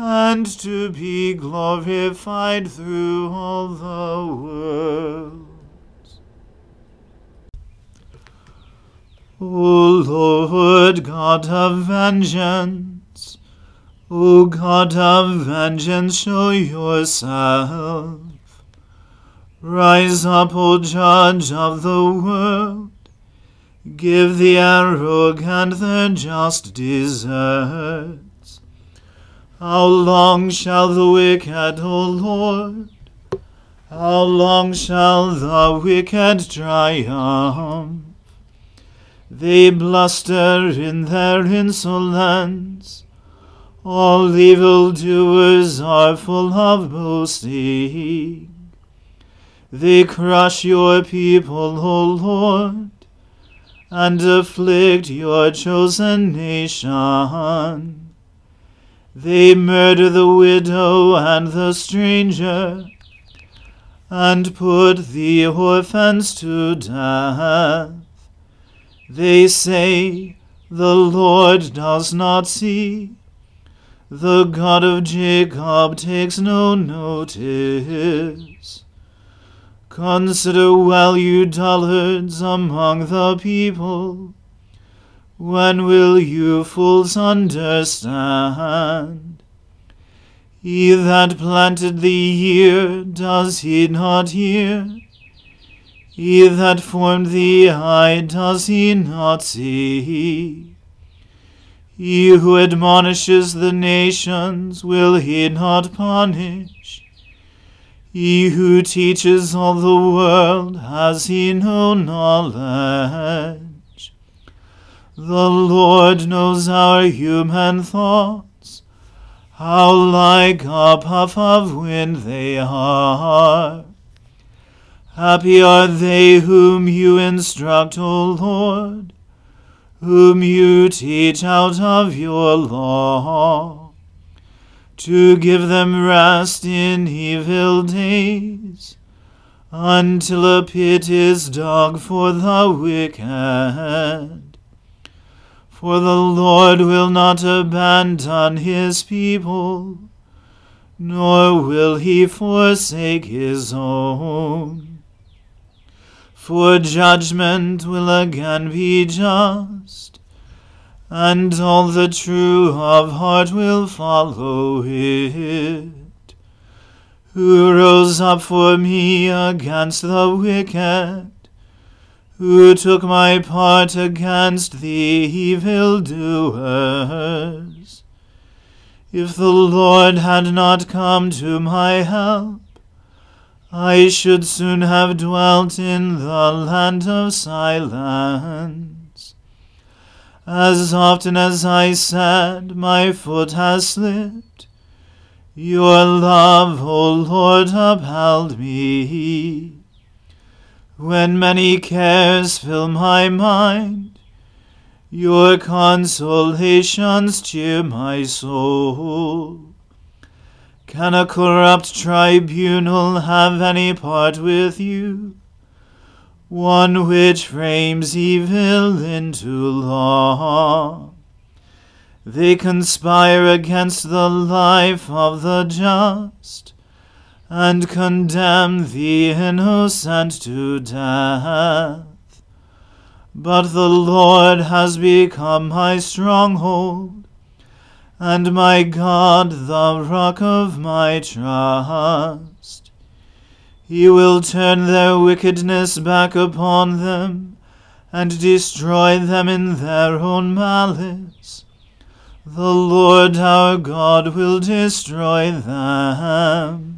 and to be glorified through all the worlds. O Lord God of vengeance, O God of vengeance, show yourself. Rise up, O Judge of the world. Give the arrogant their just deserts. How long shall the wicked, O Lord? How long shall the wicked triumph? They bluster in their insolence. All evildoers are full of boasting. They crush your people, O Lord, and afflict your chosen nation. They murder the widow and the stranger, and put the orphans to death. They say, The Lord does not see. The God of Jacob takes no notice. Consider well, you dullards among the people. When will you fools understand? He that planted the ear, does he not hear? He that formed the eye, does he not see? He who admonishes the nations, will he not punish? He who teaches all the world, has he no knowledge? The Lord knows our human thoughts, how like a puff of wind they are. Happy are they whom you instruct, O Lord whom you teach out of your law, to give them rest in evil days, until a pit is dug for the wicked. For the Lord will not abandon his people, nor will he forsake his own for judgment will again be just, and all the true of heart will follow it. Who rose up for me against the wicked? Who took my part against the evildoers? If the Lord had not come to my help, I should soon have dwelt in the land of silence. As often as I said, my foot has slipped, your love, O Lord, upheld me. When many cares fill my mind, your consolations cheer my soul. Can a corrupt tribunal have any part with you? One which frames evil into law. They conspire against the life of the just, and condemn the innocent to death. But the Lord has become my stronghold and my God, the rock of my trust. He will turn their wickedness back upon them, and destroy them in their own malice. The Lord our God will destroy them.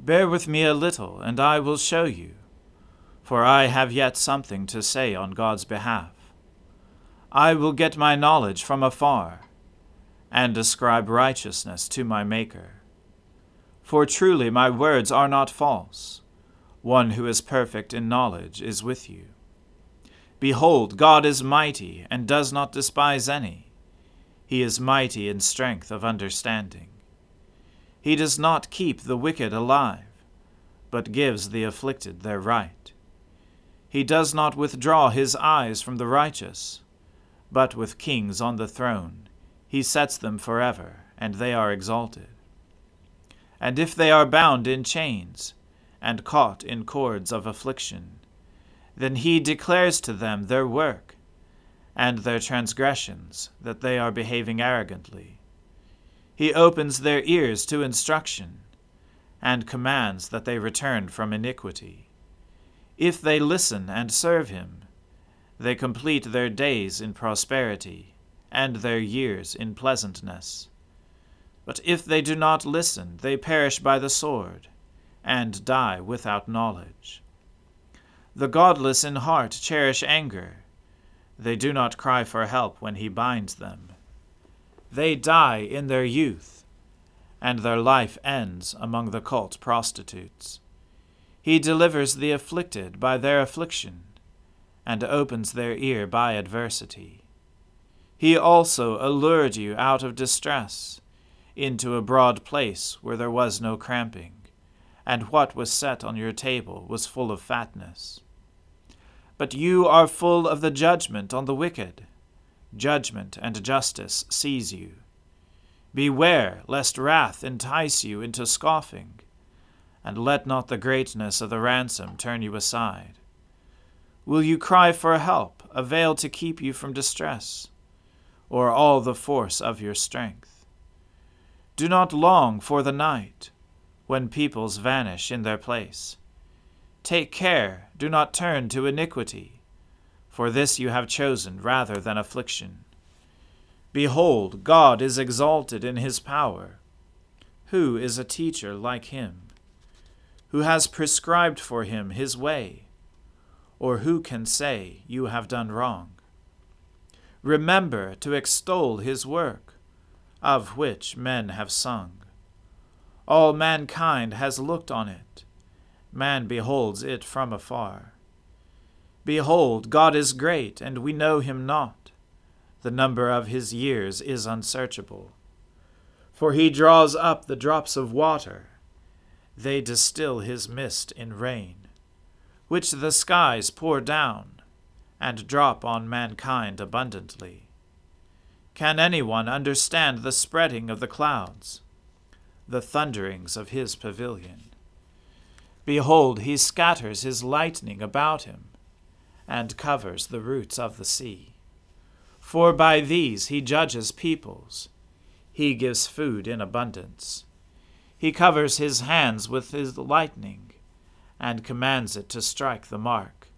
Bear with me a little, and I will show you, for I have yet something to say on God's behalf. I will get my knowledge from afar and ascribe righteousness to my Maker. For truly my words are not false. One who is perfect in knowledge is with you. Behold, God is mighty, and does not despise any. He is mighty in strength of understanding. He does not keep the wicked alive, but gives the afflicted their right. He does not withdraw his eyes from the righteous, but with kings on the throne he sets them forever, and they are exalted. And if they are bound in chains, and caught in cords of affliction, then he declares to them their work, and their transgressions, that they are behaving arrogantly. He opens their ears to instruction, and commands that they return from iniquity. If they listen and serve him, they complete their days in prosperity and their years in pleasantness. But if they do not listen, they perish by the sword, and die without knowledge. The godless in heart cherish anger. They do not cry for help when he binds them. They die in their youth, and their life ends among the cult prostitutes. He delivers the afflicted by their affliction, and opens their ear by adversity. He also allured you out of distress into a broad place where there was no cramping, and what was set on your table was full of fatness. But you are full of the judgment on the wicked. Judgment and justice seize you. Beware lest wrath entice you into scoffing, and let not the greatness of the ransom turn you aside. Will you cry for help, avail to keep you from distress, or all the force of your strength? Do not long for the night, when peoples vanish in their place. Take care, do not turn to iniquity, for this you have chosen rather than affliction. Behold, God is exalted in his power. Who is a teacher like him? Who has prescribed for him his way? Or who can say, You have done wrong? Remember to extol his work, of which men have sung. All mankind has looked on it. Man beholds it from afar. Behold, God is great, and we know him not. The number of his years is unsearchable. For he draws up the drops of water, they distill his mist in rain, which the skies pour down, and drop on mankind abundantly. Can anyone understand the spreading of the clouds? the thunderings of his pavilion. Behold, he scatters his lightning about him, and covers the roots of the sea. For by these he judges peoples, he gives food in abundance. He covers his hands with his lightning, and commands it to strike the mark.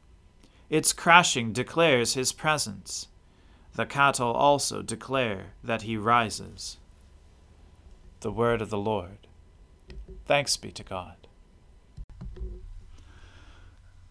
Its crashing declares his presence. The cattle also declare that he rises. The word of the Lord. Thanks be to God.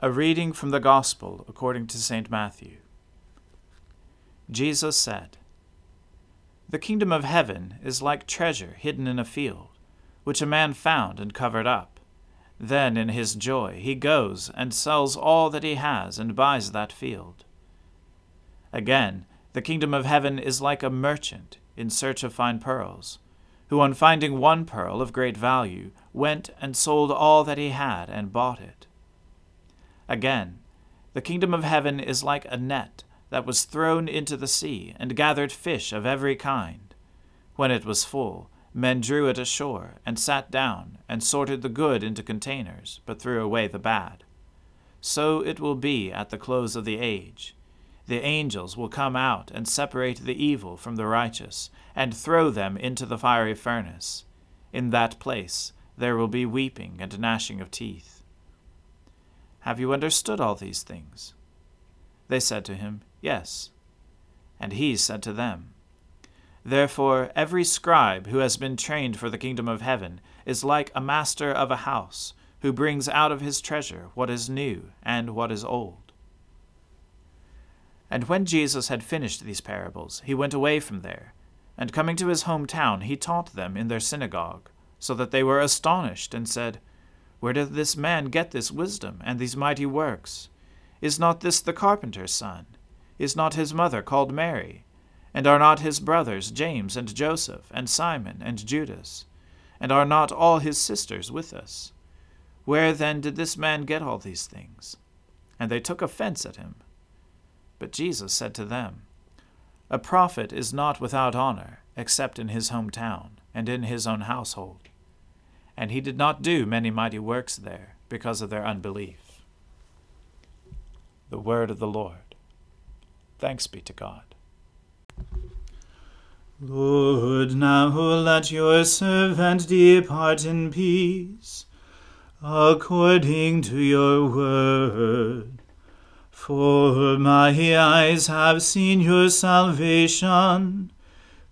A reading from the Gospel according to St. Matthew. Jesus said, The kingdom of heaven is like treasure hidden in a field, which a man found and covered up. Then, in his joy, he goes and sells all that he has and buys that field. Again, the kingdom of heaven is like a merchant in search of fine pearls who, on finding one pearl of great value, went and sold all that he had and bought it. Again, the kingdom of heaven is like a net that was thrown into the sea and gathered fish of every kind. When it was full, men drew it ashore and sat down and sorted the good into containers, but threw away the bad. So it will be at the close of the age. The angels will come out and separate the evil from the righteous and throw them into the fiery furnace. In that place there will be weeping and gnashing of teeth. Have you understood all these things? They said to him, Yes. And he said to them, Therefore, every scribe who has been trained for the kingdom of heaven is like a master of a house, who brings out of his treasure what is new and what is old. And when Jesus had finished these parables, he went away from there, and coming to his hometown, he taught them in their synagogue, so that they were astonished, and said, Where doth this man get this wisdom and these mighty works? Is not this the carpenter's son? Is not his mother called Mary? And are not his brothers James and Joseph, and Simon and Judas? And are not all his sisters with us? Where then did this man get all these things? And they took offense at him. But Jesus said to them, A prophet is not without honor, except in his hometown, and in his own household. And he did not do many mighty works there, because of their unbelief. The word of the Lord. Thanks be to God. Lord, now let your servant depart in peace, according to your word. For my eyes have seen your salvation,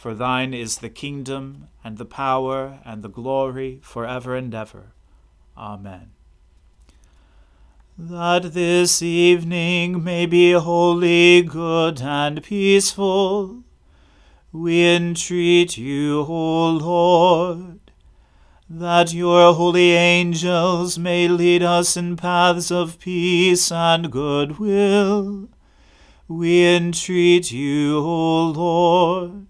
For thine is the kingdom, and the power, and the glory, for ever and ever. Amen. That this evening may be holy, good, and peaceful we entreat you, O Lord, that your holy angels may lead us in paths of peace and goodwill. We entreat you, O Lord,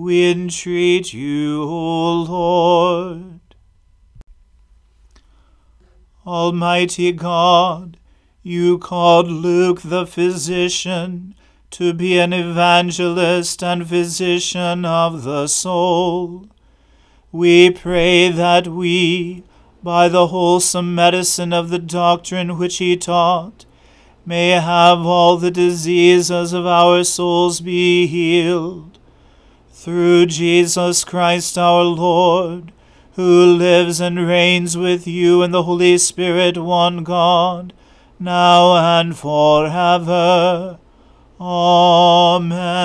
We entreat you, O Lord. Almighty God, you called Luke the physician to be an evangelist and physician of the soul. We pray that we, by the wholesome medicine of the doctrine which he taught, may have all the diseases of our souls be healed. Through Jesus Christ our Lord, who lives and reigns with you in the Holy Spirit, one God, now and forever. Amen.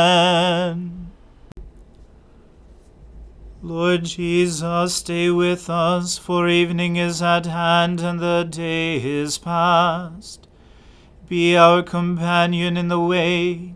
Lord Jesus, stay with us, for evening is at hand and the day is past. Be our companion in the way,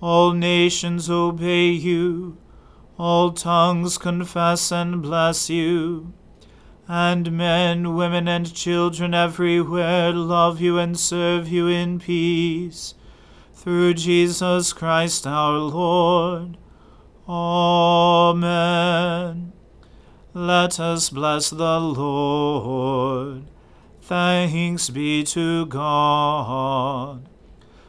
all nations obey you, all tongues confess and bless you, and men, women, and children everywhere love you and serve you in peace. Through Jesus Christ our Lord. Amen. Let us bless the Lord. Thanks be to God.